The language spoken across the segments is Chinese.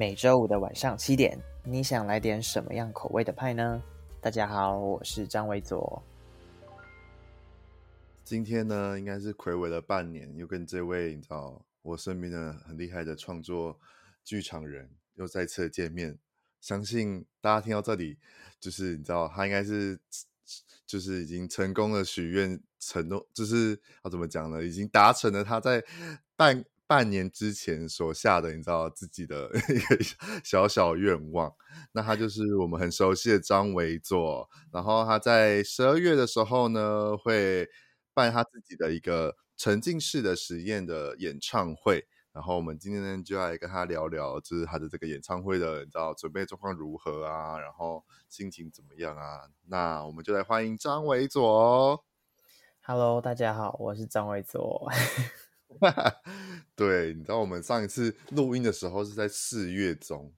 每周五的晚上七点，你想来点什么样口味的派呢？大家好，我是张维佐。今天呢，应该是睽违了半年，又跟这位你知道我身边的很厉害的创作剧场人又再次见面。相信大家听到这里，就是你知道他应该是就是已经成功的许愿承诺，就是要怎么讲呢？已经达成了他在半。半年之前所下的，你知道自己的一个小小愿望，那他就 是我们很熟悉的张维佐。然后他在十二月的时候呢，会办他自己的一个沉浸式的实验的演唱会。然后我们今天呢，就来跟他聊聊，就是他的这个演唱会的，你知道准备状况如何啊？然后心情怎么样啊？那我们就来欢迎张维佐。Hello，大家好，我是张维佐。对，你知道我们上一次录音的时候是在四月中，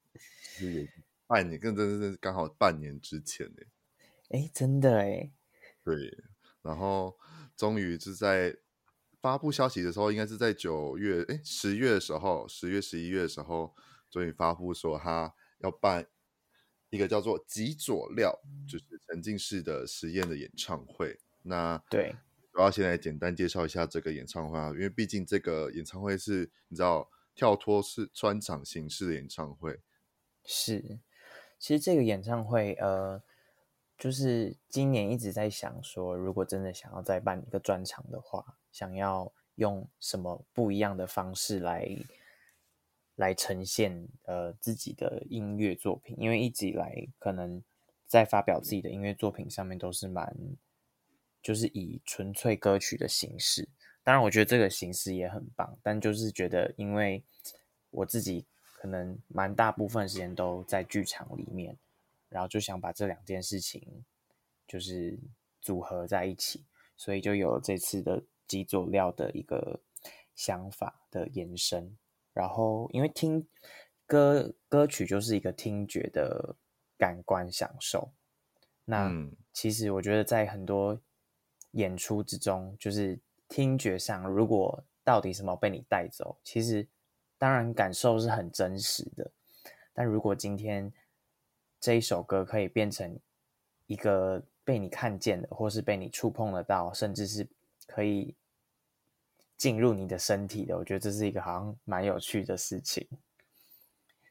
就是有半年，更真的是刚好半年之前呢。哎，真的哎。对，然后终于是在发布消息的时候，应该是在九月，哎，十月的时候，十月、十一月的时候，终于发布说他要办一个叫做“极佐料”，就是沉浸式的实验的演唱会。那对。我要先来简单介绍一下这个演唱会啊，因为毕竟这个演唱会是你知道跳脱式专场形式的演唱会。是，其实这个演唱会，呃，就是今年一直在想说，如果真的想要再办一个专场的话，想要用什么不一样的方式来来呈现呃自己的音乐作品，因为一直以来可能在发表自己的音乐作品上面都是蛮。就是以纯粹歌曲的形式，当然我觉得这个形式也很棒，但就是觉得，因为我自己可能蛮大部分时间都在剧场里面，然后就想把这两件事情就是组合在一起，所以就有了这次的基佐料的一个想法的延伸。然后因为听歌歌曲就是一个听觉的感官享受，那其实我觉得在很多演出之中，就是听觉上，如果到底什么被你带走，其实当然感受是很真实的。但如果今天这一首歌可以变成一个被你看见的，或是被你触碰得到，甚至是可以进入你的身体的，我觉得这是一个好像蛮有趣的事情。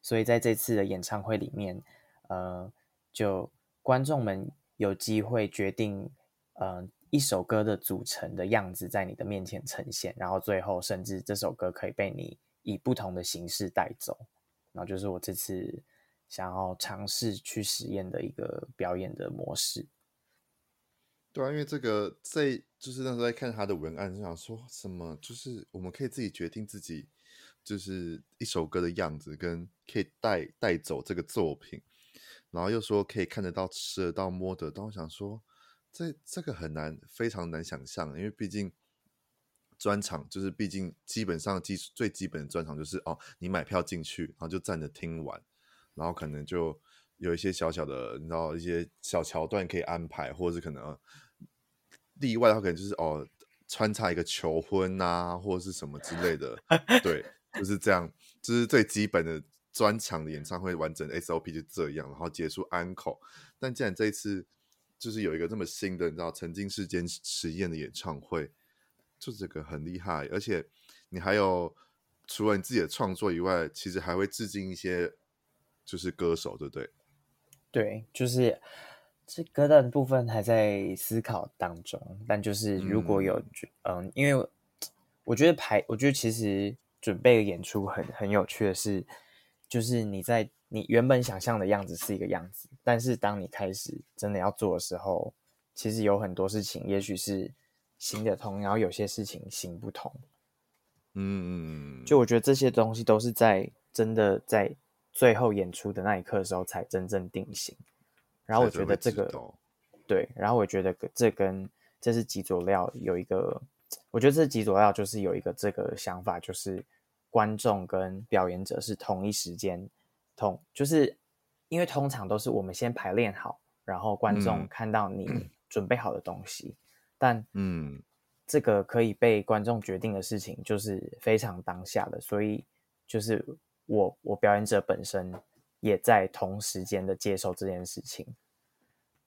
所以在这次的演唱会里面，呃，就观众们有机会决定，呃。一首歌的组成的样子在你的面前呈现，然后最后甚至这首歌可以被你以不同的形式带走，然后就是我这次想要尝试去实验的一个表演的模式。对啊，因为这个在就是那时候在看他的文案，就想说什么，就是我们可以自己决定自己就是一首歌的样子，跟可以带带走这个作品，然后又说可以看得到、吃得到、摸得到，我想说。这这个很难，非常难想象，因为毕竟专场就是，毕竟基本上基最基本的专场就是哦，你买票进去，然后就站着听完，然后可能就有一些小小的，你知道一些小桥段可以安排，或者是可能例外的话，可能就是哦穿插一个求婚啊，或者是什么之类的，对，就是这样，就是最基本的专场的演唱会完整 SOP 就这样，然后结束安可，但既然这一次。就是有一个这么新的，你知道沉浸式间实验的演唱会，就这个很厉害，而且你还有除了你自己的创作以外，其实还会致敬一些就是歌手，对不对？对，就是这歌单的部分还在思考当中，但就是如果有，嗯，嗯，因为我觉得排，我觉得其实准备演出很很有趣的是，就是你在。你原本想象的样子是一个样子，但是当你开始真的要做的时候，其实有很多事情，也许是行得通，然后有些事情行不通。嗯，就我觉得这些东西都是在真的在最后演出的那一刻的时候才真正定型。然后我觉得这个，对，然后我觉得这跟这是极佐料有一个，我觉得这极佐料就是有一个这个想法，就是观众跟表演者是同一时间。通就是因为通常都是我们先排练好，然后观众看到你准备好的东西，嗯、但嗯，这个可以被观众决定的事情就是非常当下的，所以就是我我表演者本身也在同时间的接受这件事情，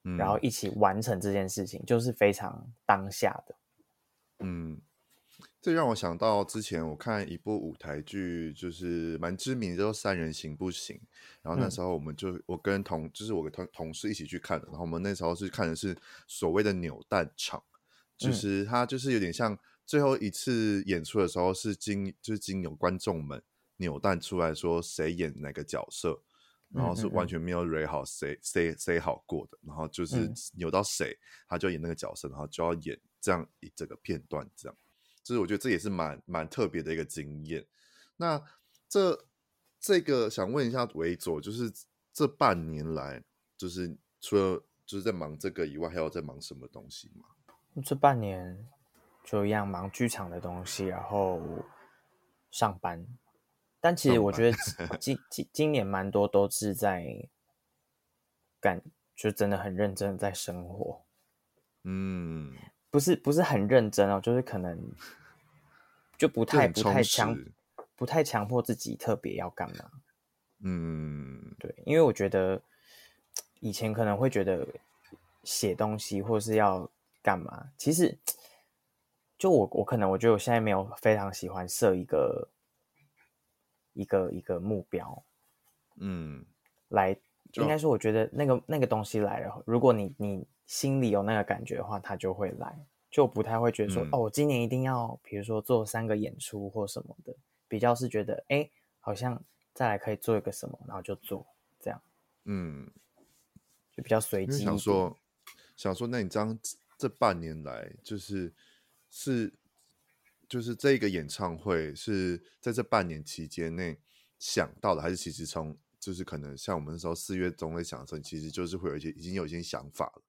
嗯，然后一起完成这件事情，就是非常当下的。嗯，这让我想到之前我看一部舞台剧，就是蛮知名的，叫做《三人行不行》。然后那时候我们就、嗯、我跟同就是我跟同同事一起去看的，然后我们那时候是看的是所谓的扭蛋场，就是它就是有点像。最后一次演出的时候是经就是经由观众们扭蛋出来说谁演哪个角色，然后是完全没有 re 好谁谁谁好过的，然后就是扭到谁他就演那个角色，然后就要演这样一整个片段，这样，就是我觉得这也是蛮蛮特别的一个经验。那这这个想问一下维佐，就是这半年来，就是除了就是在忙这个以外，还有在忙什么东西吗？这半年。就一样忙剧场的东西，然后上班。但其实我觉得今 今今年蛮多都是在感，就真的很认真的在生活。嗯，不是不是很认真哦，就是可能就不太不太强不太强迫自己特别要干嘛。嗯，对，因为我觉得以前可能会觉得写东西或是要干嘛，其实。就我，我可能我觉得我现在没有非常喜欢设一个一个一个目标，嗯，来应该说，我觉得那个那个东西来了，如果你你心里有那个感觉的话，它就会来，就不太会觉得说，嗯、哦，我今年一定要，比如说做三个演出或什么的，比较是觉得，哎，好像再来可以做一个什么，然后就做这样，嗯，就比较随机。想说，想说，那你这样这半年来就是。是，就是这个演唱会是在这半年期间内想到的，还是其实从就是可能像我们那时候四月中在想的时候，其实就是会有一些已经有一些想法了，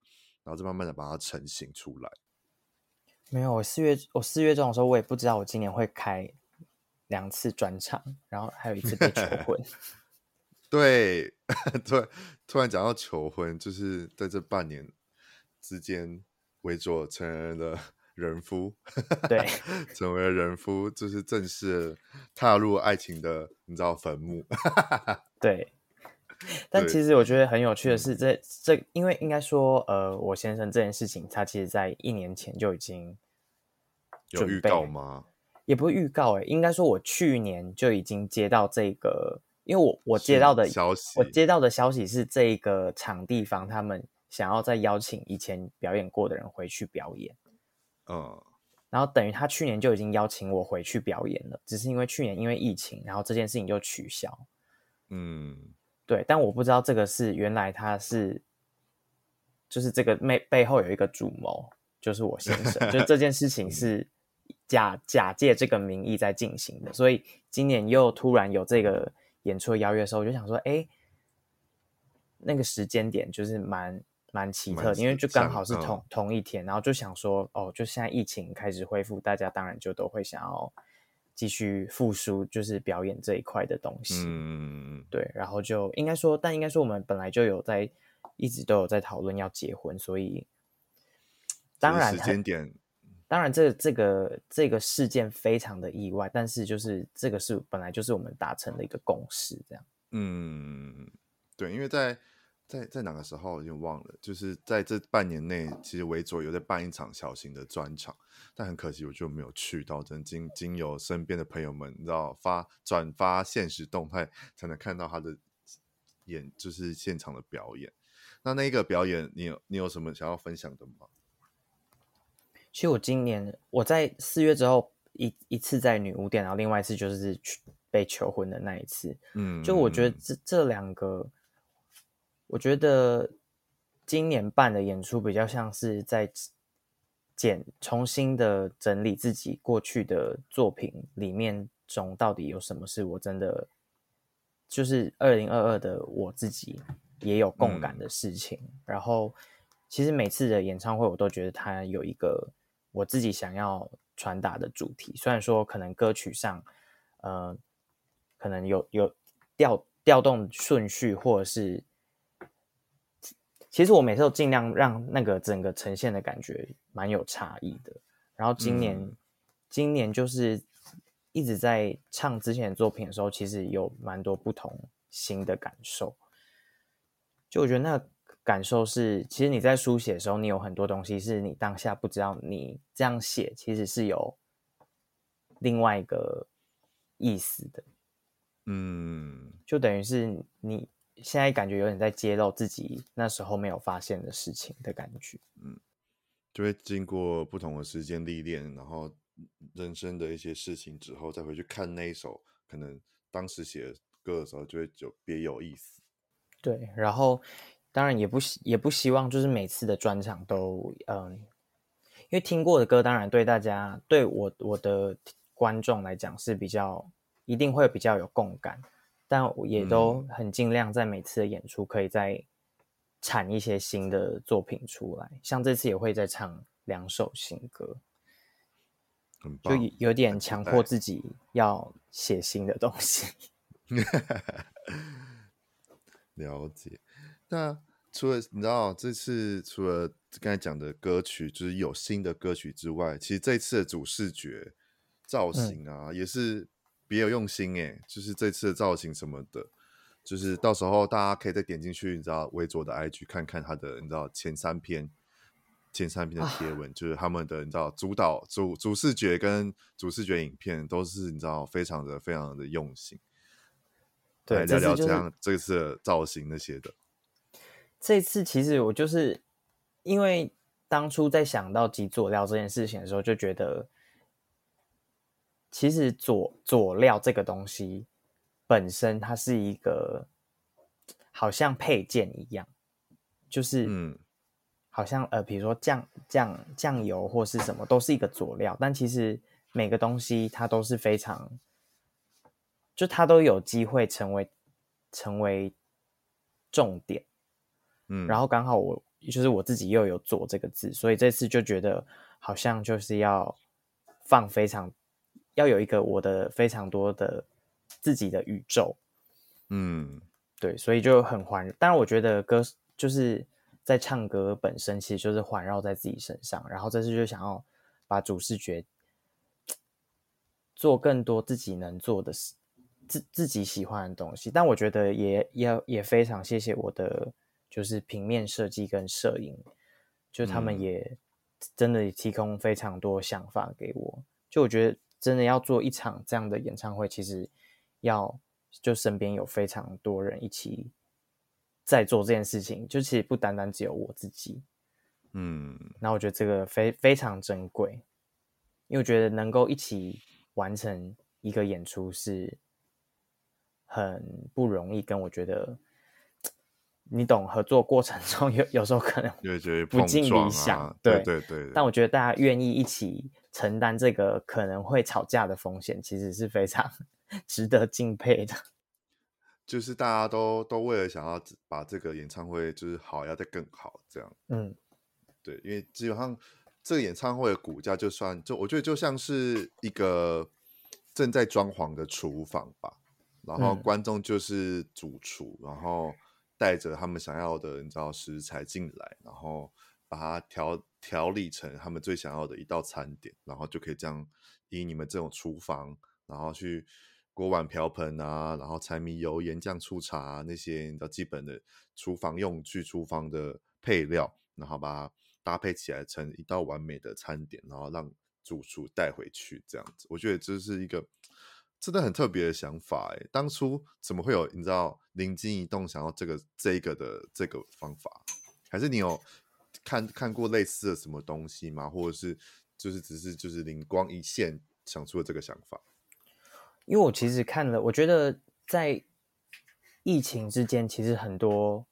然后再慢慢的把它成型出来。没有，我四月我四月中的时候，我也不知道我今年会开两次专场，然后还有一次被求 婚。对，突然突然讲到求婚，就是在这半年之间，维佐成人的。人夫，对，成为了人夫，就是正式踏入爱情的，你知道坟墓。对，但其实我觉得很有趣的是这，这这，因为应该说，呃，我先生这件事情，他其实在一年前就已经有预告吗？也不是预告，哎，应该说，我去年就已经接到这个，因为我我接到的消息，我接到的消息是这个场地方他们想要再邀请以前表演过的人回去表演。嗯，然后等于他去年就已经邀请我回去表演了，只是因为去年因为疫情，然后这件事情就取消。嗯，对，但我不知道这个是原来他是，就是这个背背后有一个主谋，就是我先生，就这件事情 是假假借这个名义在进行的，所以今年又突然有这个演出的邀约的时候，我就想说，哎，那个时间点就是蛮。蛮奇特的，因为就刚好是同同一天，然后就想说，哦，就现在疫情开始恢复，大家当然就都会想要继续复苏，就是表演这一块的东西。嗯，对，然后就应该说，但应该说我们本来就有在一直都有在讨论要结婚，所以当然时间点，当然这这个这个事件非常的意外，但是就是这个是本来就是我们达成的一个共识，这样。嗯，对，因为在。在在哪个时候我已经忘了，就是在这半年内，其实维佐有在办一场小型的专场，但很可惜我就没有去到。真经经由身边的朋友们，你知道发转发现实动态，才能看到他的演，就是现场的表演。那那个表演，你有你有什么想要分享的吗？其实我今年我在四月之后一一次在女巫店，然后另外一次就是去被求婚的那一次。嗯，就我觉得这这两个。我觉得今年办的演出比较像是在检重新的整理自己过去的作品里面中到底有什么是我真的就是二零二二的我自己也有共感的事情。嗯。然后其实每次的演唱会我都觉得它有一个我自己想要传达的主题，虽然说可能歌曲上呃可能有有调调动顺序或者是。其实我每次都尽量让那个整个呈现的感觉蛮有差异的。然后今年，嗯、今年就是一直在唱之前的作品的时候，其实有蛮多不同新的感受。就我觉得那个感受是，其实你在书写的时候，你有很多东西是你当下不知道，你这样写其实是有另外一个意思的。嗯，就等于是你现在感觉有点在揭露自己那时候没有发现的事情的感觉。嗯，就会经过不同的时间历练，然后。人生的一些事情之后，再回去看那一首可能当时写歌的时候，就会就别有意思。对，然后当然也不希也不希望就是每次的专场都嗯，因为听过的歌，当然对大家对我我的观众来讲是比较一定会比较有共感，但我也都很尽量在每次的演出可以再产一些新的作品出来，像这次也会再唱两首新歌。就有点强迫自己要写新的东西。了解。那除了你知道这次除了刚才讲的歌曲，就是有新的歌曲之外，其实这次的主视觉造型啊，嗯、也是别有用心诶。就是这次的造型什么的，就是到时候大家可以再点进去，你知道微卓的 IG 看看他的，你知道前三篇。前三篇的贴文、啊、就是他们的，你知道主导主主视觉跟主视觉影片都是你知道非常的非常的用心。对，聊聊这样这次的造型那些的。这次其实我就是因为当初在想到挤佐料这件事情的时候，就觉得其实佐佐料这个东西本身它是一个好像配件一样，就是嗯。好像呃，比如说酱酱酱油或是什么，都是一个佐料，但其实每个东西它都是非常，就它都有机会成为成为重点，嗯，然后刚好我就是我自己又有“佐”这个字，所以这次就觉得好像就是要放非常要有一个我的非常多的自己的宇宙，嗯，对，所以就很环，当然我觉得歌就是。在唱歌本身其实就是环绕在自己身上，然后这次就想要把主视觉做更多自己能做的事，自自己喜欢的东西。但我觉得也也也非常谢谢我的就是平面设计跟摄影，就他们也真的提供非常多想法给我。就我觉得真的要做一场这样的演唱会，其实要就身边有非常多人一起。在做这件事情，就其实不单单只有我自己，嗯，那我觉得这个非非常珍贵，因为我觉得能够一起完成一个演出是很不容易，跟我觉得你懂合作过程 中有有时候可能不尽理想，啊、对对对，对。但我觉得大家愿意一起承担这个可能会吵架的风险，其实是非常 值得敬佩的。就是大家都都为了想要把这个演唱会就是好，要再更好这样。嗯，对，因为基本上这个演唱会的骨架就算就我觉得就像是一个正在装潢的厨房吧，然后观众就是主厨，嗯、然后带着他们想要的你知道食材进来，然后把它调调理成他们最想要的一道餐点，然后就可以这样以你们这种厨房，然后去。锅碗瓢盆啊，然后柴米油盐酱醋茶，那些你知道基本的厨房用具、厨房的配料，然后把它搭配起来成一道完美的餐点，然后让主厨带回去这样子。我觉得这是一个真的很特别的想法诶，当初怎么会有你知道灵机一动想要这个这一个的这个方法？还是你有看看过类似的什么东西吗？或者是就是只是就是灵光一现想出了这个想法？因为我其实看了，我觉得在疫情之间，其实很多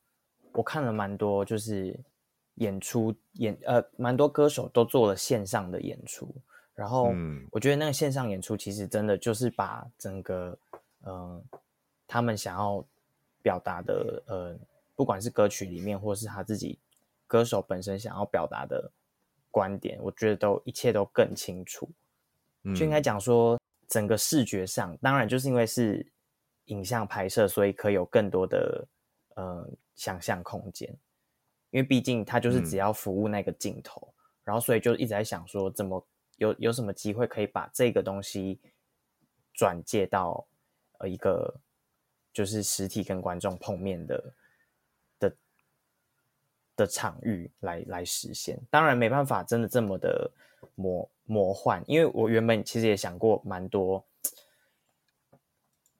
我看了蛮多，就是演出演呃，蛮多歌手都做了线上的演出。然后我觉得那个线上演出其实真的就是把整个嗯、呃，他们想要表达的呃，不管是歌曲里面，或是他自己歌手本身想要表达的观点，我觉得都一切都更清楚。就应该讲说。整个视觉上，当然就是因为是影像拍摄，所以可以有更多的呃想象空间。因为毕竟它就是只要服务那个镜头，嗯、然后所以就一直在想说，怎么有有什么机会可以把这个东西转介到呃一个就是实体跟观众碰面的的的场域来来实现。当然没办法真的这么的魔魔幻，因为我原本其实也想过蛮多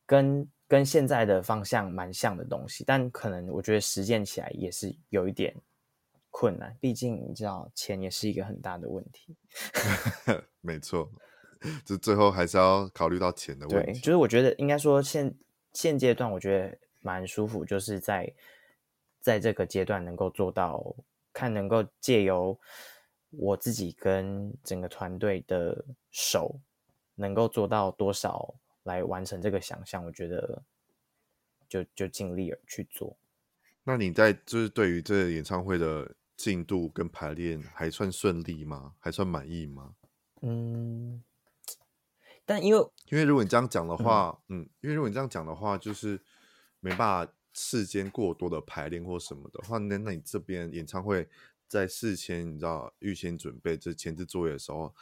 跟跟现在的方向蛮像的东西，但可能我觉得实践起来也是有一点困难，毕竟你知道钱也是一个很大的问题。没错。就最后还是要考虑到钱的问题。对，就是我觉得应该说现现阶段，我觉得蛮舒服，就是在在这个阶段能够做到，看能够借由我自己跟整个团队的手，能够做到多少来完成这个想象。我觉得就就尽力而去做。那你在就是对于这个演唱会的进度跟排练还算顺利吗？还算满意吗？嗯。但因为，因为如果你这样讲的话，嗯，嗯，因为如果你这样讲的话，就是没办法事先过多的排练或什么的话，那那你这边演唱会在事前你知道预先准备这前置作业的时候，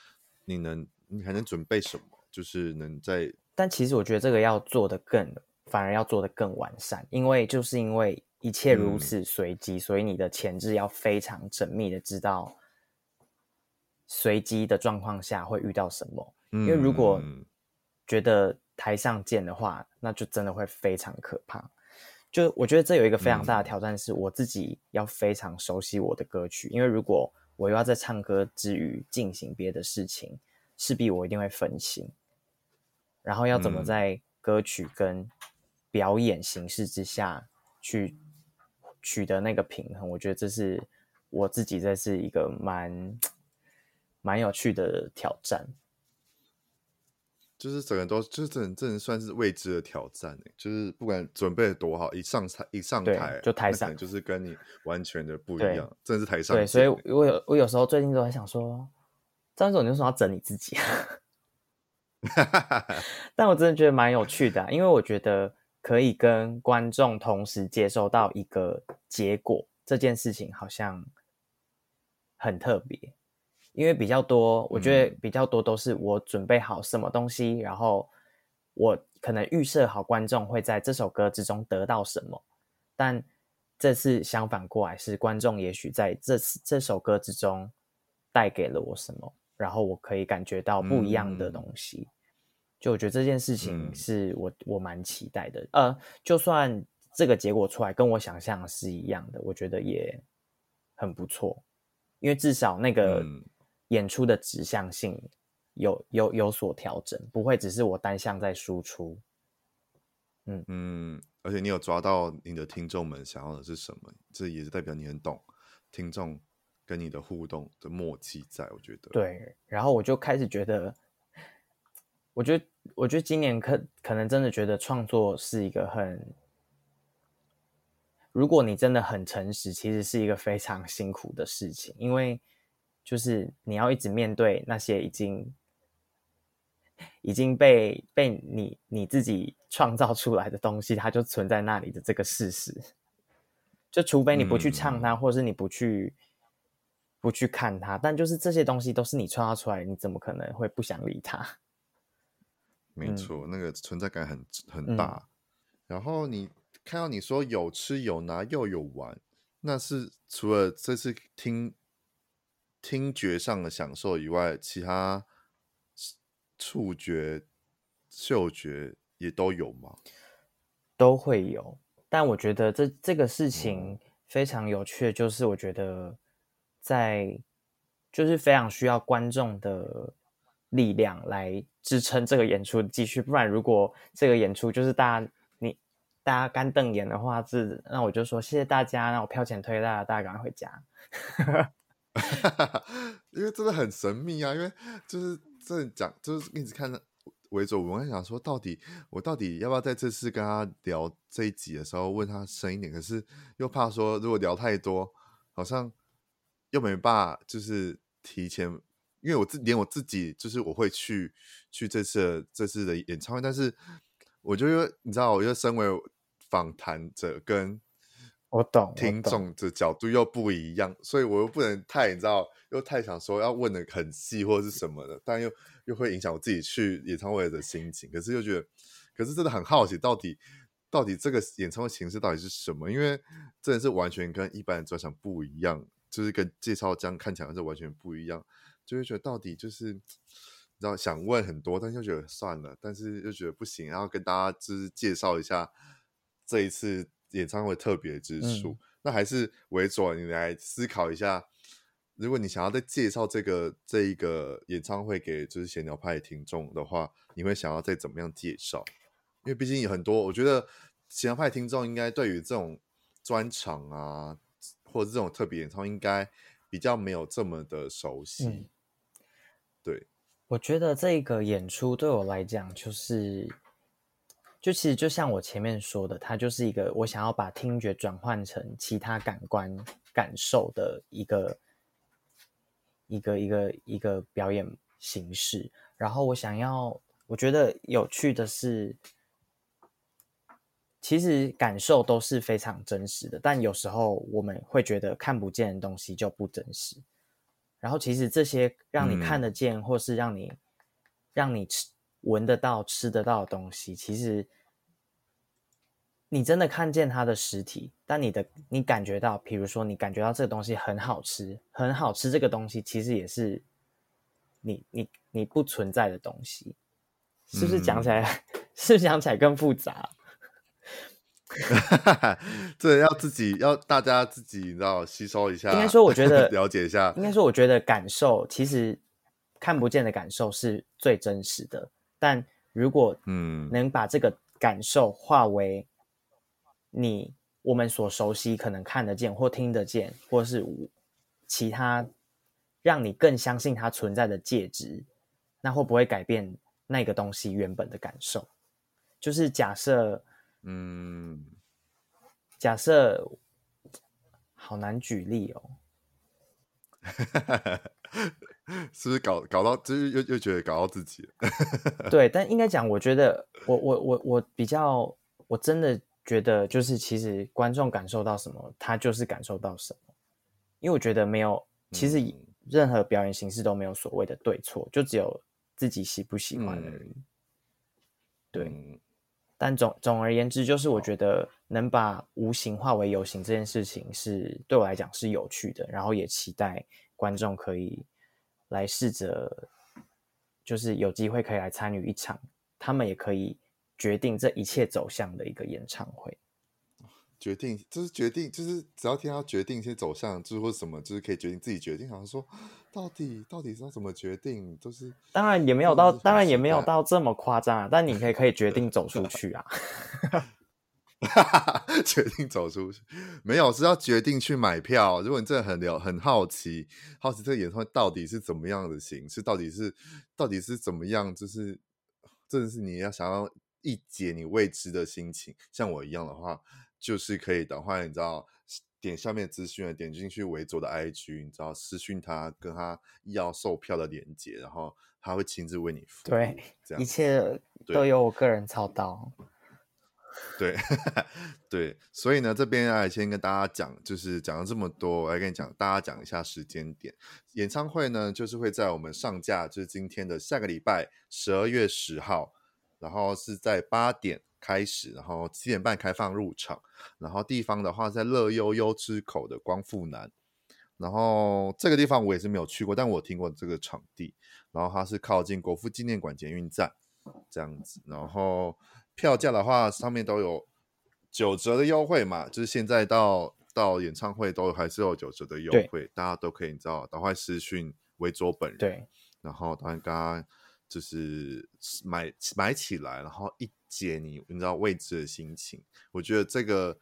你能你还能准备什么？就是能在……但其实我觉得这个要做的更，反而要做的更完善，因为就是因为一切如此随机，嗯，所以你的前置要非常缜密的知道随机的状况下会遇到什么。因为如果觉得台上见的话，那就真的会非常可怕。就我觉得这有一个非常大的挑战，是我自己要非常熟悉我的歌曲。因为如果我又要在唱歌之余进行别的事情，势必我一定会分心。然后要怎么在歌曲跟表演形式之下去取得那个平衡，我觉得这是我自己这是一个蛮 蛮有趣的挑战。就是整个都就是真真算是未知的挑战，就是不管准备的多好，一上台一上台就台上就是跟你完全的不一样，真的是台上。对，所以我有我有时候最近都在想说，张总你为什么要整你自己啊？但我真的觉得蛮有趣的啊，因为我觉得可以跟观众同时接受到一个结果，这件事情好像很特别。因为比较多，我觉得比较多都是我准备好什么东西，嗯、然后我可能预设好观众会在这首歌之中得到什么，但这次相反过来是观众也许在这次这首歌之中带给了我什么，然后我可以感觉到不一样的东西。嗯、就我觉得这件事情是我、嗯、我蛮期待的。呃，就算这个结果出来跟我想象是一样的，我觉得也很不错，因为至少那个。嗯演出的指向性有有有所调整，不会只是我单向在输出。嗯嗯，而且你有抓到你的听众们想要的是什么，这也是代表你很懂听众跟你的互动的默契在，我觉得。对，然后我就开始觉得，我觉得我觉得今年可可能真的觉得创作是一个很，如果你真的很诚实，其实是一个非常辛苦的事情，因为。就是你要一直面对那些已经已经被被你你自己创造出来的东西，它就存在那里的这个事实。就除非你不去唱它，嗯、或是你不去不去看它，但就是这些东西都是你创造出来，你怎么可能会不想理它？没错，嗯、那个存在感很很大。嗯、然后你看到你说有吃有拿又有玩，那是除了这次听。听觉上的享受以外，其他触觉、嗅觉也都有吗？都会有，但我觉得这这个事情非常有趣的，就是我觉得在就是非常需要观众的力量来支撑这个演出继续，不然如果这个演出就是大家你大家干瞪眼的话，是那我就说谢谢大家，那我票钱退了，大家赶快回家。哈 哈因为真的很神秘啊！因为就是这讲，就是一直看着维佐，我在想说，到底我到底要不要在这次跟他聊这一集的时候问他深一点？可是又怕说，如果聊太多，好像又没办法，就是提前，因为我自连我自己，就是我会去去这次这次的演唱会，但是我就因为你知道，我就身为访谈者跟。我懂，听众的角度又不一样，所以我又不能太，你知道，又太想说要问的很细或者是什么的，但又又会影响我自己去演唱会的心情。可是又觉得，可是真的很好奇，到底到底这个演唱会形式到底是什么？因为真的是完全跟一般的专场不一样，就是跟介绍这样看起来是完全不一样，就会觉得到底就是，你知道想问很多，但是又觉得算了，但是又觉得不行，然后跟大家就是介绍一下这一次演唱会特别之处。嗯那还是维佐，你来思考一下，如果你想要再介绍这个这一个演唱会给就是闲聊派的听众的话，你会想要再怎么样介绍？因为毕竟有很多，我觉得闲聊派听众应该对于这种专场啊，或者这种特别演唱会，应该比较没有这么的熟悉。嗯、对，我觉得这个演出对我来讲就是。就其实就像我前面说的，它就是一个我想要把听觉转换成其他感官感受的一个一个一个一个表演形式。然后我想要，我觉得有趣的是，其实感受都是非常真实的，但有时候我们会觉得看不见的东西就不真实。然后其实这些让你看得见，嗯、或是让你让你吃。闻得到、吃得到的东西，其实你真的看见它的实体，但你的你感觉到，比如说你感觉到这个东西很好吃，很好吃，这个东西其实也是你你你不存在的东西，是不是讲起来？嗯、是不是讲起来更复杂？这要自己要大家自己你知道吸收一下。应该说，我觉得了解一下。应该说，我觉得感受其实看不见的感受是最真实的。但如果嗯能把这个感受化为你我们所熟悉可能看得见或听得见，或是其他让你更相信它存在的介质，那会不会改变那个东西原本的感受？就是假设嗯，假设好难举例哦。是不是搞搞到就是又又觉得搞到自己？对，但应该讲，我觉得我我我我比较，我真的觉得就是其实观众感受到什么，他就是感受到什么。因为我觉得没有，其实任何表演形式都没有所谓的对错，就只有自己喜不喜欢而已。嗯、对，嗯、但总总而言之，就是我觉得能把无形化为有形这件事情是对我来讲是有趣的，然后也期待观众可以。来试着，就是有机会可以来参与一场，他们也可以决定这一切走向的一个演唱会。决定就是决定，就是只要听到决定一些走向，就是或什么，就是可以决定自己决定。好像说，到底到底是要怎么决定，都、就是当然也没有到，当然也没有到这么夸张啊。但你可以可以决定走出去啊。哈哈，决定走出去没有？是要决定去买票。如果你真的很了很好奇，好奇这个演唱会到底是怎么样的形式，到底是到底是怎么样，就是真的是你要想要一解你未知的心情，像我一样的话，就是可以的话，你知道点下面资讯，点进去维佐的 IG，你知道私讯他，跟他要售票的链接，然后他会亲自为你服务。对，这样一切都由我个人操刀。对，对，所以呢，这边来先跟大家讲，就是讲了这么多，我来跟你讲，大家讲一下时间点。演唱会呢，就是会在我们上架，就是今天的下个礼拜十二月十号，然后是在八点开始，然后七点半开放入场，然后地方的话在乐悠悠之口的光复南，然后这个地方我也是没有去过，但我听过这个场地，然后它是靠近国父纪念馆捷运站这样子，然后。票价的话，上面都有九折的优惠嘛，就是现在到到演唱会都还是有九折的优惠，大家都可以你知道，赶快私讯维卓本人，对，然后他刚刚就是买买起来，然后一解你你知道未知的心情，我觉得这个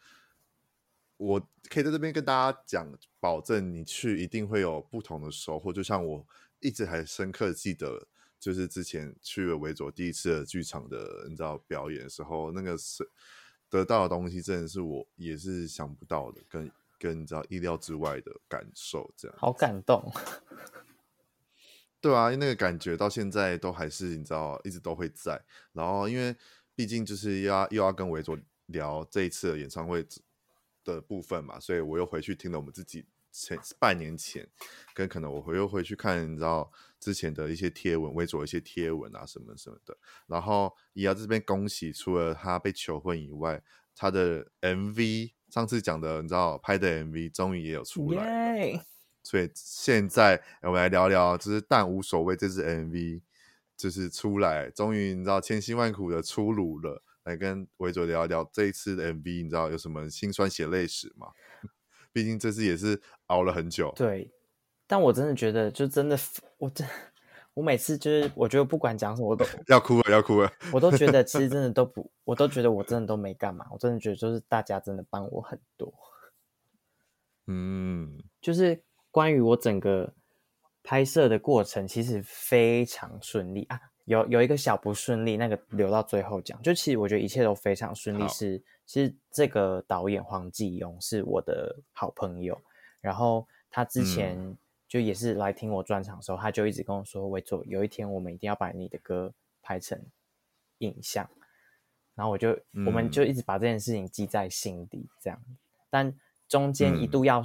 我可以在这边跟大家讲，保证你去一定会有不同的收获，就像我一直还深刻记得。就是之前去了维佐第一次的剧场的，你知道表演的时候，那个是得到的东西，真的是我也是想不到的，跟跟你知道意料之外的感受，这样好感动。对啊，因为那个感觉到现在都还是你知道，一直都会在。然后因为毕竟就是要又要跟维佐聊这一次的演唱会的部分嘛，所以我又回去听了我们自己前半年前，跟可能我回又回去看，你知道之前的一些贴文，微博一些贴文啊什么什么的。然后也要这边恭喜，除了他被求婚以外，他的 MV 上次讲的，你知道拍的 MV 终于也有出来。所以现在我们来聊聊，就是但无所谓这支 MV，就是出来，终于你知道千辛万苦的出炉了。来跟维卓聊一聊这一次的 MV，你知道有什么辛酸血泪史吗？毕竟这次也是熬了很久。对，但我真的觉得，就真的，我真，我每次就是，我觉得不管讲什么，我都 要哭了，要哭了。我都觉得其实真的都不，我都觉得我真的都没干嘛。我真的觉得就是大家真的帮我很多。嗯，就是关于我整个拍摄的过程，其实非常顺利啊。有有一个小不顺利，那个留到最后讲。就其实我觉得一切都非常顺利是，是其实这个导演黄继勇是我的好朋友，然后他之前就也是来听我专场的时候，嗯、他就一直跟我说：“维佐，有一天我们一定要把你的歌拍成影像。”然后我就、嗯、我们就一直把这件事情记在心底，这样。但中间一度要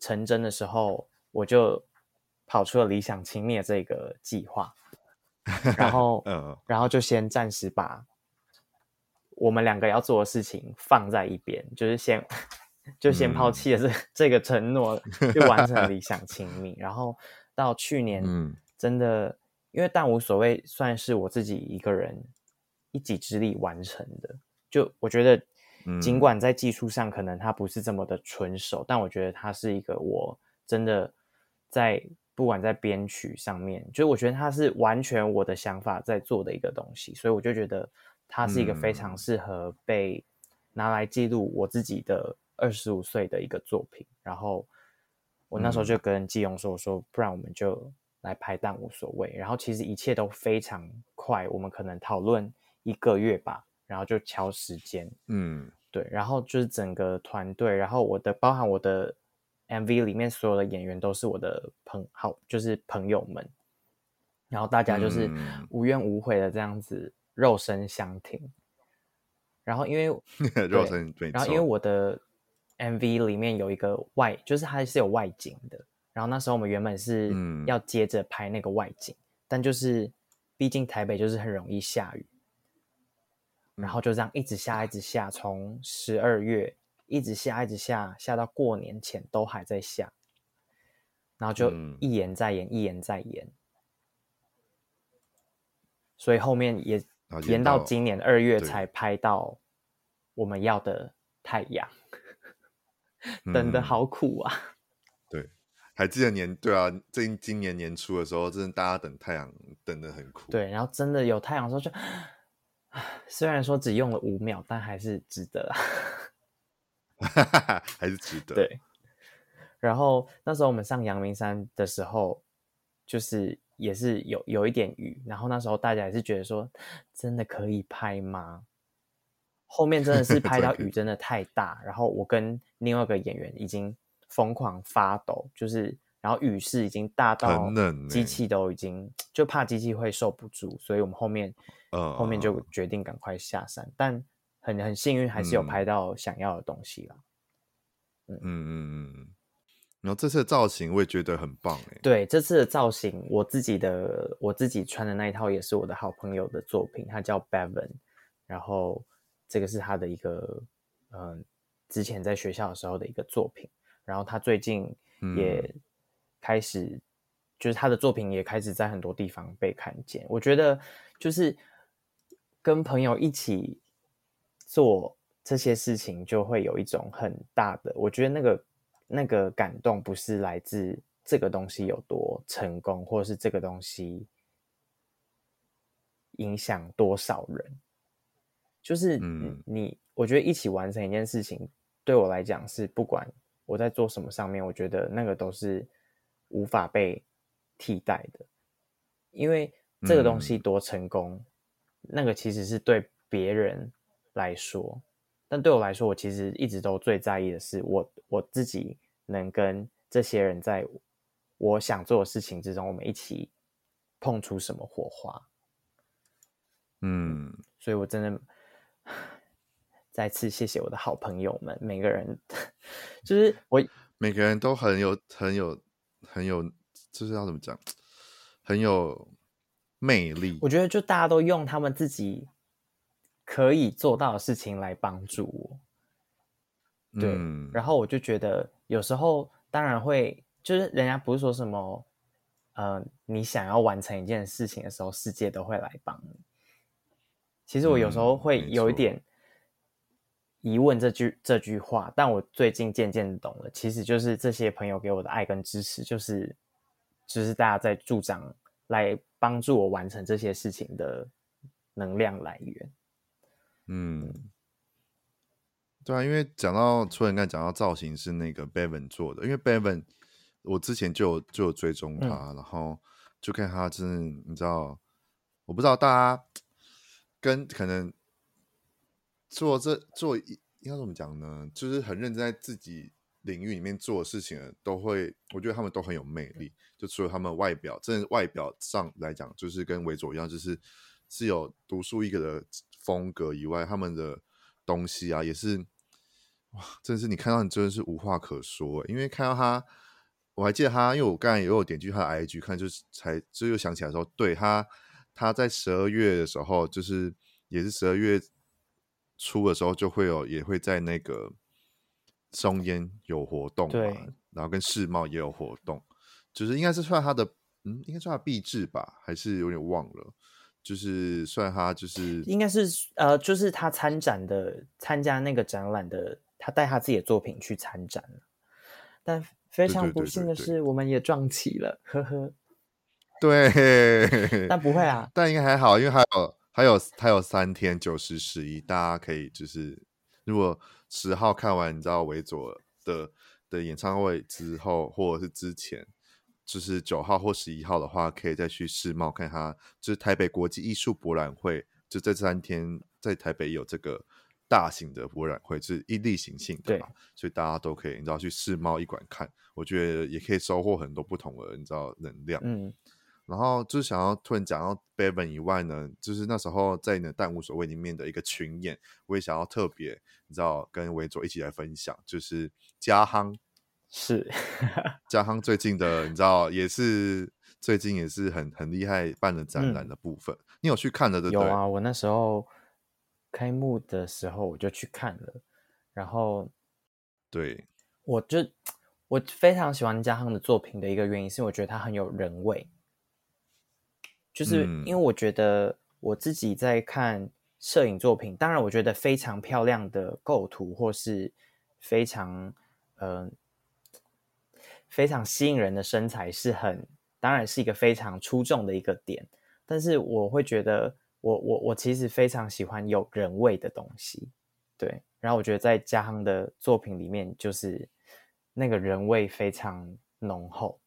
成真的时候，嗯、我就跑出了理想亲密的这个计划。然后，嗯，然后就先暂时把我们两个要做的事情放在一边，就是先就先抛弃了这、嗯、这个承诺，就完成了理想亲密。然后到去年，嗯，真的，因为但无所谓，算是我自己一个人一己之力完成的。就我觉得，尽管在技术上可能它不是这么的纯熟，但我觉得它是一个我真的在。不管在编曲上面，就我觉得它是完全我的想法在做的一个东西，所以我就觉得它是一个非常适合被拿来记录我自己的二十五岁的一个作品。然后我那时候就跟季勇说：“我说不然我们就来拍，但无所谓。”然后其实一切都非常快，我们可能讨论一个月吧，然后就敲时间。嗯，对。然后就是整个团队，然后我的包含我的。MV 里面所有的演员都是我的朋好，就是朋友们，然后大家就是无怨无悔的这样子肉身相挺。嗯、然后因为 肉身，然后因为我的 MV 里面有一个外，就是它是有外景的。然后那时候我们原本是要接着拍那个外景，嗯、但就是毕竟台北就是很容易下雨，然后就这样一直下，一直下，从十二月。一直下，一直下，下到过年前都还在下，然后就一延再延，嗯、一延再延，所以后面也延到今年二月才拍到我们要的太阳，等的好苦啊！对，还记得年对啊，这今年年初的时候，真的大家等太阳等的很苦。对，然后真的有太阳的时候就，虽然说只用了五秒，但还是值得啊。还是值得。对，然后那时候我们上阳明山的时候，就是也是有有一点雨，然后那时候大家也是觉得说，真的可以拍吗？后面真的是拍 到雨真的太大，然后我跟另外一个演员已经疯狂发抖，就是然后雨势已经大到机器都已经就怕机器会受不住，所以我们后面后面就决定赶快下山，但。很很幸运，还是有拍到想要的东西啦。嗯嗯嗯嗯。然后这次的造型我也觉得很棒哎。对，这次的造型，我自己的我自己穿的那一套也是我的好朋友的作品，他叫 Bevan。然后这个是他的一个嗯、呃，之前在学校的时候的一个作品。然后他最近也开始，嗯、就是他的作品也开始在很多地方被看见。我觉得就是跟朋友一起。做这些事情就会有一种很大的，我觉得那个那个感动不是来自这个东西有多成功，或者是这个东西影响多少人，就是你，你我觉得一起完成一件事情，对我来讲是不管我在做什么上面，我觉得那个都是无法被替代的，因为这个东西多成功，那个其实是对别人。来说，但对我来说，我其实一直都最在意的是我我自己能跟这些人在我想做的事情之中，我们一起碰出什么火花。嗯，所以我真的再次谢谢我的好朋友们，每个人 就是我每个人都很有很有很有，就是要怎么讲，很有魅力。我觉得就大家都用他们自己可以做到的事情来帮助我。对，嗯、然后我就觉得有时候当然会，就是人家不是说什么，呃，你想要完成一件事情的时候，世界都会来帮你。其实我有时候会有一点疑问这句、嗯、这句话，但我最近渐渐懂了，其实就是这些朋友给我的爱跟支持，就是就是大家在助长来帮助我完成这些事情的能量来源。嗯。对啊，因为讲到除了你刚才讲到造型是那个 Bevan 做的，因为 Bevan 我之前就有就有追踪他，嗯、然后就看他真的，你知道，我不知道大家跟可能做这做应该怎么讲呢？就是很认真在自己领域里面做的事情的，都会我觉得他们都很有魅力。就除了他们外表，真的外表上来讲，就是跟维佐一样，就是是有独树一格的风格以外，他们的。东西啊，也是哇，真的是你看到你真的是无话可说，因为看到他，我还记得他，因为我刚才也有点进去他的 IG 看，就是才就又想起来说，对他，他在十二月的时候，就是也是十二月初的时候，就会有也会在那个松烟有活动嘛，对然后跟世贸也有活动，就是应该是算他的，嗯，应该算他币制吧，还是有点忘了。就是算他就是应该是呃，就是他参展的参加那个展览的，他带他自己的作品去参展了。但非常不幸的是，我们也撞期了，呵呵。对，但不会啊，但应该还好，因为还有还有还有三天，九十十一，大家可以就是如果十号看完，你知道维佐的的演唱会之后，或者是之前。就是九号或十一号的话，可以再去世贸看他。就是台北国际艺术博览会，就这三天在台北有这个大型的博览会，是一例行性的嘛，所以大家都可以，你知道去世贸一馆看，我觉得也可以收获很多不同的，你知道能量。嗯，然后就是想要突然讲到 Bevan 以外呢，就是那时候在你的但无所谓里面的一个群演，我也想要特别，你知道跟维佐一起来分享，就是家夯。是，家夯最近的，你知道，也是最近也是很很厉害办的展览的部分，嗯、你有去看的对不对？有啊，我那时候开幕的时候我就去看了，然后对，我就我非常喜欢家夯的作品的一个原因是，我觉得他很有人味，就是因为我觉得我自己在看摄影作品，嗯、当然我觉得非常漂亮的构图或是非常嗯。呃非常吸引人的身材是很，当然是一个非常出众的一个点。但是我会觉得我，我我我其实非常喜欢有人味的东西，对。然后我觉得在家夯的作品里面，就是那个人味非常浓厚。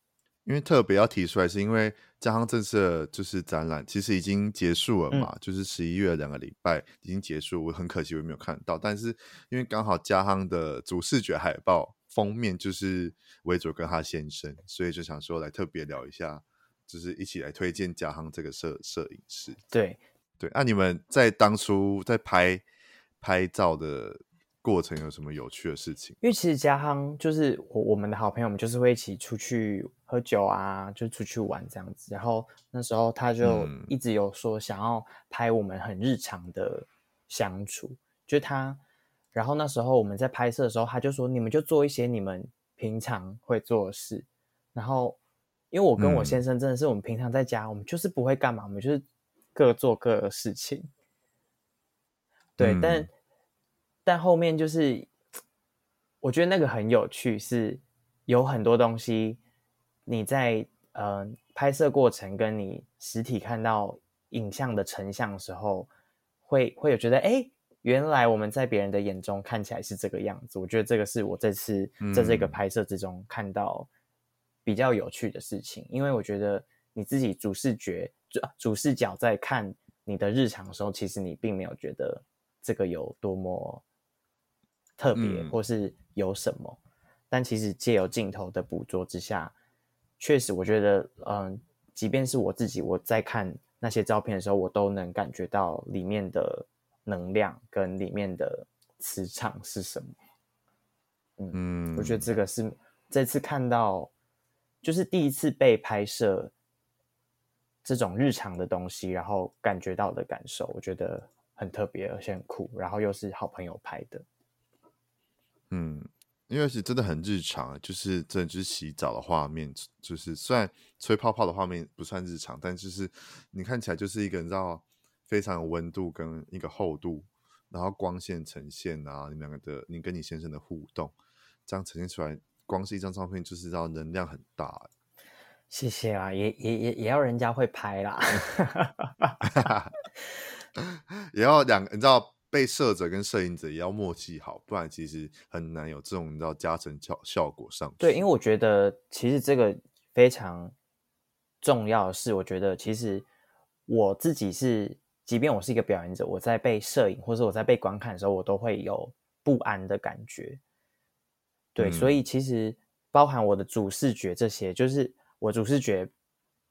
因为特别要提出来，是因为家夯这次就是展览其实已经结束了嘛，嗯、就是十一月两个礼拜已经结束，我很可惜我没有看到。但是因为刚好嘉亨的主视觉海报。封面就是维佐跟他先生，所以就想说来特别聊一下，就是一起来推荐家航这个摄摄影师。对对，那、啊、你们在当初在拍拍照的过程有什么有趣的事情？因为其实家航就是我我们的好朋友我们，就是会一起出去喝酒啊，就出去玩这样子。然后那时候他就一直有说想要拍我们很日常的相处，嗯、就他。然后那时候我们在拍摄的时候，他就说：“你们就做一些你们平常会做的事。”然后，因为我跟我先生真的是我们平常在家，嗯、我们就是不会干嘛，我们就是各做各的事情。对，嗯、但但后面就是，我觉得那个很有趣，是有很多东西你在呃拍摄过程跟你实体看到影像的成像的时候，会会有觉得哎。原来我们在别人的眼中看起来是这个样子，我觉得这个是我这次在这个拍摄之中看到比较有趣的事情，嗯、因为我觉得你自己主视觉、主主视角在看你的日常的时候，其实你并没有觉得这个有多么特别，或是有什么，嗯、但其实借由镜头的捕捉之下，确实我觉得，嗯，即便是我自己我在看那些照片的时候，我都能感觉到里面的。能量跟里面的磁场是什么？嗯，嗯，我觉得这个是这次看到，就是第一次被拍摄这种日常的东西，然后感觉到的感受，我觉得很特别，而且很酷，然后又是好朋友拍的。嗯，因为是真的很日常，就是真的就是洗澡的画面，就是虽然吹泡泡的画面不算日常，但就是你看起来就是一个你知道非常有温度跟一个厚度。然后光线呈现啊，你们两个的你跟你先生的互动，这样呈现出来，光是一张照片就是知道能量很大。谢谢啊，也也也也要人家会拍啦，也要两个你知道被摄者跟摄影者也要默契好，不然其实很难有这种你知道加成效效果上。对，因为我觉得其实这个非常重要的是，我觉得其实我自己是。即便我是一个表演者，我在被摄影或者我在被观看的时候，我都会有不安的感觉。对，嗯、所以其实包含我的主视觉这些，就是我主视觉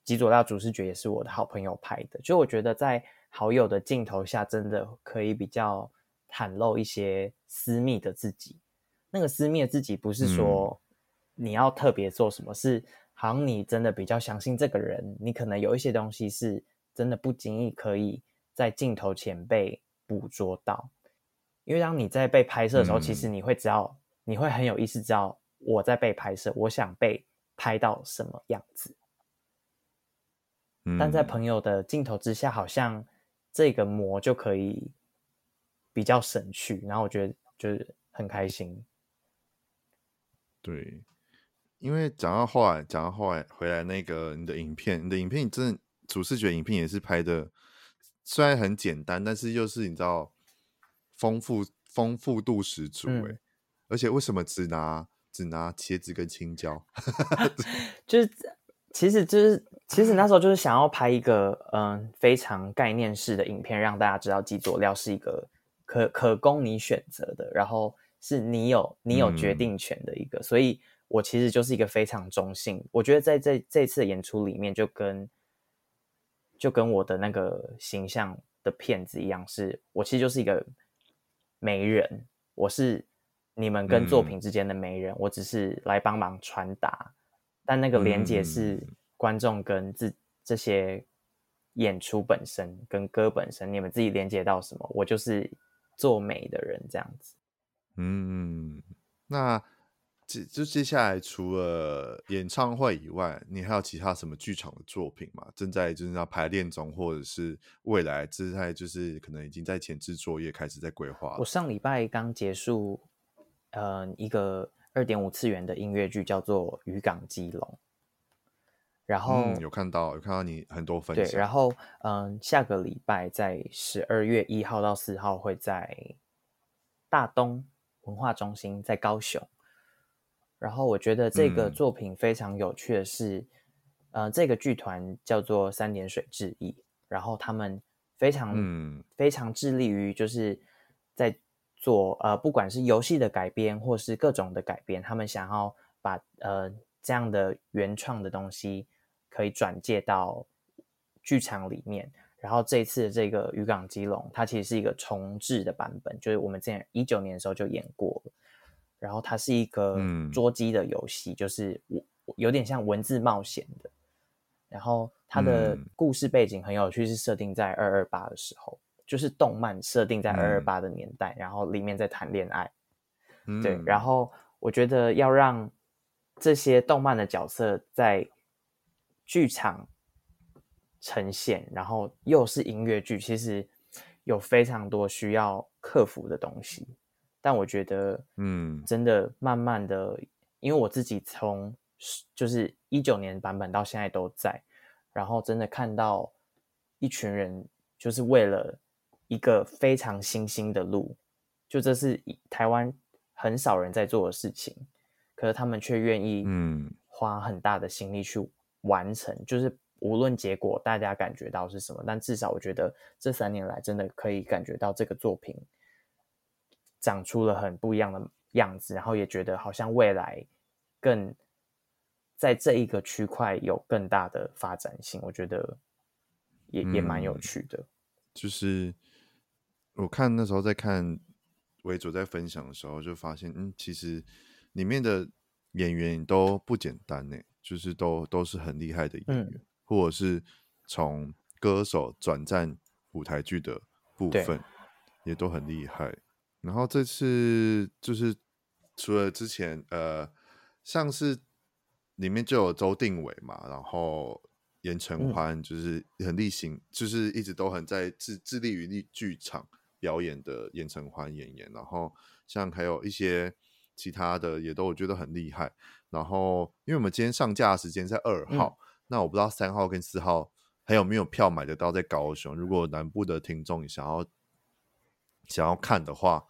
极左大主视觉也是我的好朋友拍的。就我觉得在好友的镜头下，真的可以比较袒露一些私密的自己。那个私密的自己，不是说你要特别做什么，嗯、是好像你真的比较相信这个人，你可能有一些东西是真的不经意可以。在镜头前被捕捉到，因为当你在被拍摄的时候，嗯、其实你会知道，你会很有意识知道我在被拍摄，我想被拍到什么样子。嗯、但在朋友的镜头之下，好像这个膜就可以比较省去，然后我觉得就是很开心。对，因为讲到后来，讲到后来回来那个你的影片，你的影片，你真的主视觉影片也是拍的。虽然很简单，但是又是你知道，丰富丰富度十足哎！嗯、而且为什么只拿只拿茄子跟青椒？就是其实就是其实那时候就是想要拍一个嗯非常概念式的影片，让大家知道极佐料是一个可可供你选择的，然后是你有你有决定权的一个。嗯、所以我其实就是一个非常中性。我觉得在这这次的演出里面，就跟就跟我的那个形象的片子一样，是我其实就是一个媒人，我是你们跟作品之间的媒人，嗯、我只是来帮忙传达，但那个连接是观众跟自这些演出本身跟歌本身，你们自己连接到什么，我就是做媒的人这样子。嗯，那。就接下来除了演唱会以外，你还有其他什么剧场的作品吗？正在就是要排练中，或者是未来正在就是可能已经在前置作业，开始在规划。我上礼拜刚结束，呃，一个二点五次元的音乐剧，叫做《渔港基隆》。然后、嗯、有看到有看到你很多分享。对，然后嗯、呃，下个礼拜在十二月一号到四号会在大东文化中心，在高雄。然后我觉得这个作品非常有趣的是，嗯、呃，这个剧团叫做三点水致意，然后他们非常、嗯、非常致力于就是在做呃，不管是游戏的改编或是各种的改编，他们想要把呃这样的原创的东西可以转介到剧场里面。然后这一次的这个渔港基隆，它其实是一个重置的版本，就是我们之前一九年的时候就演过了。然后它是一个捉机的游戏，嗯、就是有点像文字冒险的。然后它的故事背景很有趣，是设定在二二八的时候，就是动漫设定在二二八的年代，嗯、然后里面在谈恋爱。嗯、对，然后我觉得要让这些动漫的角色在剧场呈现，然后又是音乐剧，其实有非常多需要克服的东西。但我觉得，嗯，真的慢慢的，嗯、因为我自己从就是一九年版本到现在都在，然后真的看到一群人就是为了一个非常新兴的路，就这是台湾很少人在做的事情，可是他们却愿意，嗯，花很大的心力去完成，嗯、就是无论结果大家感觉到是什么，但至少我觉得这三年来真的可以感觉到这个作品。长出了很不一样的样子，然后也觉得好像未来更在这一个区块有更大的发展性，我觉得也、嗯、也蛮有趣的。就是我看那时候在看维佐在分享的时候，就发现，嗯，其实里面的演员都不简单呢，就是都都是很厉害的演员，嗯、或者是从歌手转战舞台剧的部分，也都很厉害。然后这次就是除了之前呃，像是里面就有周定伟嘛，然后严承欢就是很例行，嗯、就是一直都很在致致力于剧场表演的严承欢演员，然后像还有一些。其他的也都我觉得很厉害，然后因为我们今天上架的时间在二号，嗯、那我不知道三号跟四号还有没有票买得到在高雄。如果南部的听众想要想要看的话，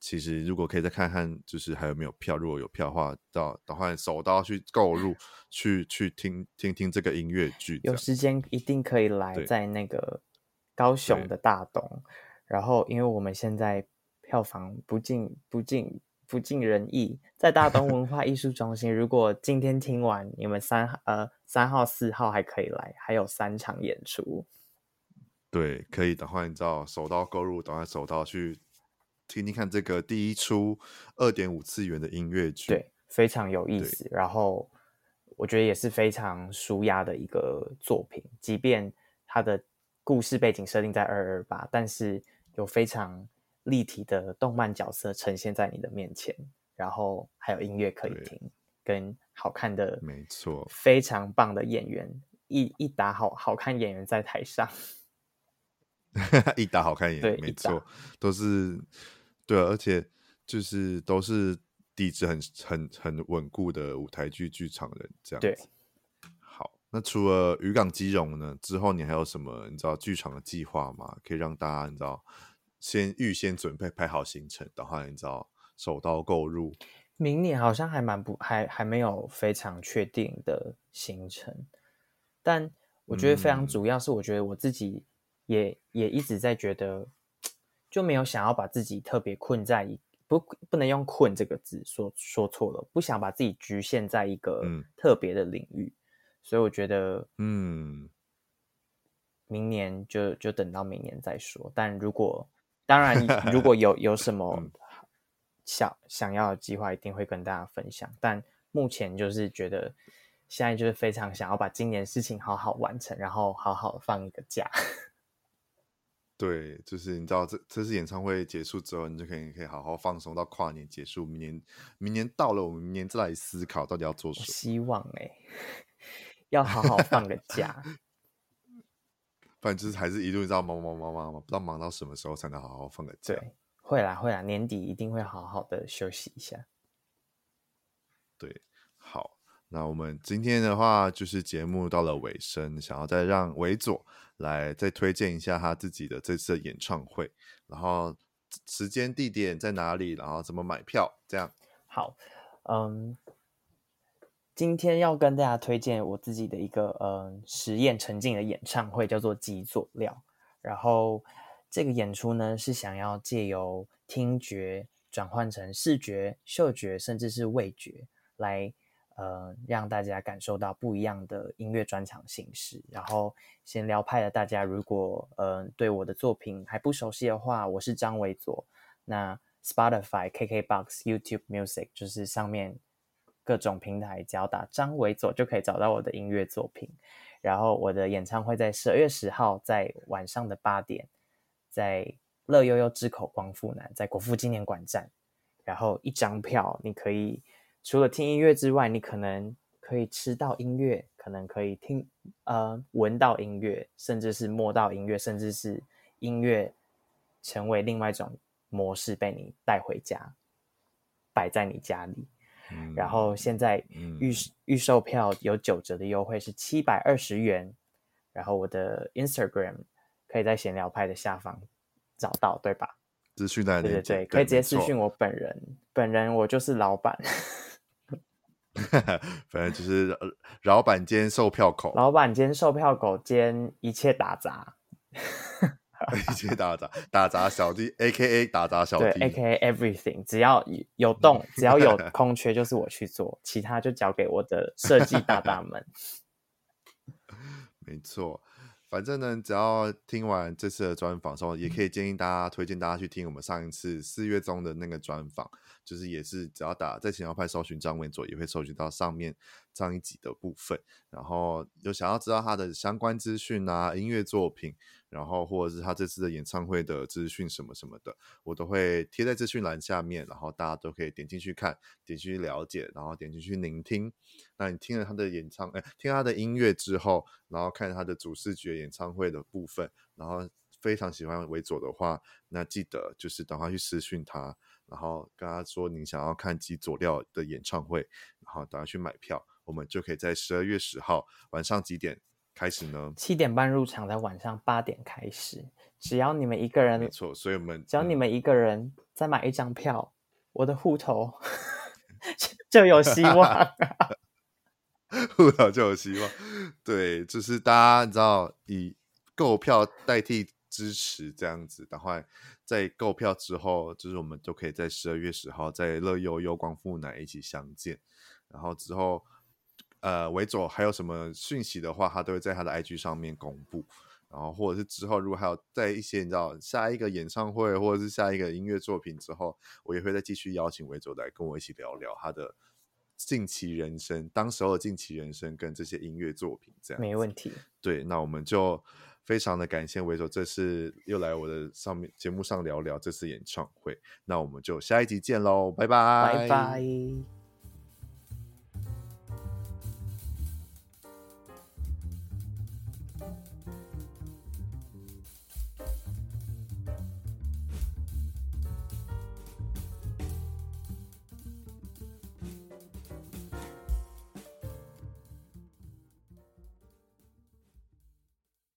其实如果可以再看看，就是还有没有票。如果有票的话，到等会手刀去购入，去去听听听这个音乐剧。有时间一定可以来，在那个高雄的大东。然后，因为我们现在票房不尽不尽。不尽人意，在大东文化艺术中心。如果今天听完，你们三呃三号、四号还可以来，还有三场演出。对，可以的话，你知道手刀购入，等下手刀去听听看这个第一出二点五次元的音乐剧，对，非常有意思。然后我觉得也是非常舒压的一个作品，即便它的故事背景设定在二二八，但是有非常。立体的动漫角色呈现在你的面前，然后还有音乐可以听，跟好看的，没错，非常棒的演员，一一打好好看演员在台上，一打好看演员，没错，都是对，而且就是都是底子很很很稳固的舞台剧剧场人，这样子。好，那除了渔港基隆呢？之后你还有什么你知道剧场的计划吗？可以让大家你知道。先预先准备排好行程，的话你知道手刀购入。明年好像还蛮不还还没有非常确定的行程，但我觉得非常主要是，我觉得我自己也、嗯、也一直在觉得，就没有想要把自己特别困在一不不能用困这个字说说错了，不想把自己局限在一个特别的领域，嗯、所以我觉得嗯，明年就就等到明年再说。但如果当然，如果有有什么想想要的计划，一定会跟大家分享。但目前就是觉得，现在就是非常想要把今年事情好好完成，然后好好放一个假。对，就是你知道，这这次演唱会结束之后，你就可以可以好好放松到跨年结束。明年明年到了，我们明年再来思考到底要做什么。希望哎、欸，要好好放个假。反正就是还是一路你知道忙忙忙忙忙，不知道忙到什么时候才能好好放个假。对，会啦会啦，年底一定会好好的休息一下。对，好，那我们今天的话就是节目到了尾声，想要再让维佐来再推荐一下他自己的这次演唱会，然后时间地点在哪里，然后怎么买票，这样。好，嗯。今天要跟大家推荐我自己的一个嗯实验沉浸的演唱会，叫做“极佐料”。然后这个演出呢，是想要借由听觉转换成视觉、嗅觉，甚至是味觉，来呃让大家感受到不一样的音乐专场形式。然后闲聊派的大家，如果呃对我的作品还不熟悉的话，我是张维佐。那 Spotify、KKBox、YouTube Music 就是上面。各种平台只要打张维佐就可以找到我的音乐作品。然后我的演唱会在十二月十号，在晚上的八点，在乐悠悠之口光复南，在国父纪念馆站。然后一张票，你可以除了听音乐之外，你可能可以吃到音乐，可能可以听呃闻到音乐，甚至是摸到音乐，甚至是音乐成为另外一种模式被你带回家，摆在你家里。然后现在预预售票有九折的优惠，是七百二十元。然后我的 Instagram 可以在闲聊派的下方找到，对吧？资讯在。对对对，可以直接私讯我本人。本人我就是老板，反正就是老板兼售票口，老板兼售票口兼一切打杂。一切打杂打杂小弟，A K A 打杂小弟，A K A everything，只要有洞，只要有 空缺，就是我去做，其他就交给我的设计大大们。没错，反正呢，只要听完这次的专访之后，也可以建议大家推荐大家去听我们上一次四月中的那个专访，就是也是只要打在前摇派搜寻张文佐，也会搜寻到上面上一集的部分。然后有想要知道他的相关资讯啊，音乐作品。然后或者是他这次的演唱会的资讯什么什么的，我都会贴在资讯栏下面，然后大家都可以点进去看，点进去了解，然后点进去聆听。那你听了他的演唱，哎，听他的音乐之后，然后看他的主视觉演唱会的部分，然后非常喜欢维佐的话，那记得就是等他去私讯他，然后跟他说你想要看吉佐料的演唱会，然后等他去买票，我们就可以在十二月十号晚上几点开始呢？七点半入场，在晚上八点开始。只要你们一个人，没错，所以我们只要你们一个人再买一张票，嗯、我的户头 就有希望，户头就有希望。对，就是大家你知道，以购票代替支持这样子的话，在购票之后，就是我们就可以在十二月十号在乐悠悠光复奶一起相见，然后之后。呃，维佐还有什么讯息的话，他都会在他的 IG 上面公布。然后，或者是之后如果还有在一些你知道下一个演唱会，或者是下一个音乐作品之后，我也会再继续邀请维佐来跟我一起聊聊他的近期人生，当时候的近期人生跟这些音乐作品这样。没问题。对，那我们就非常的感谢维佐这次又来我的上面节目上聊聊这次演唱会。那我们就下一集见喽，拜拜，拜拜。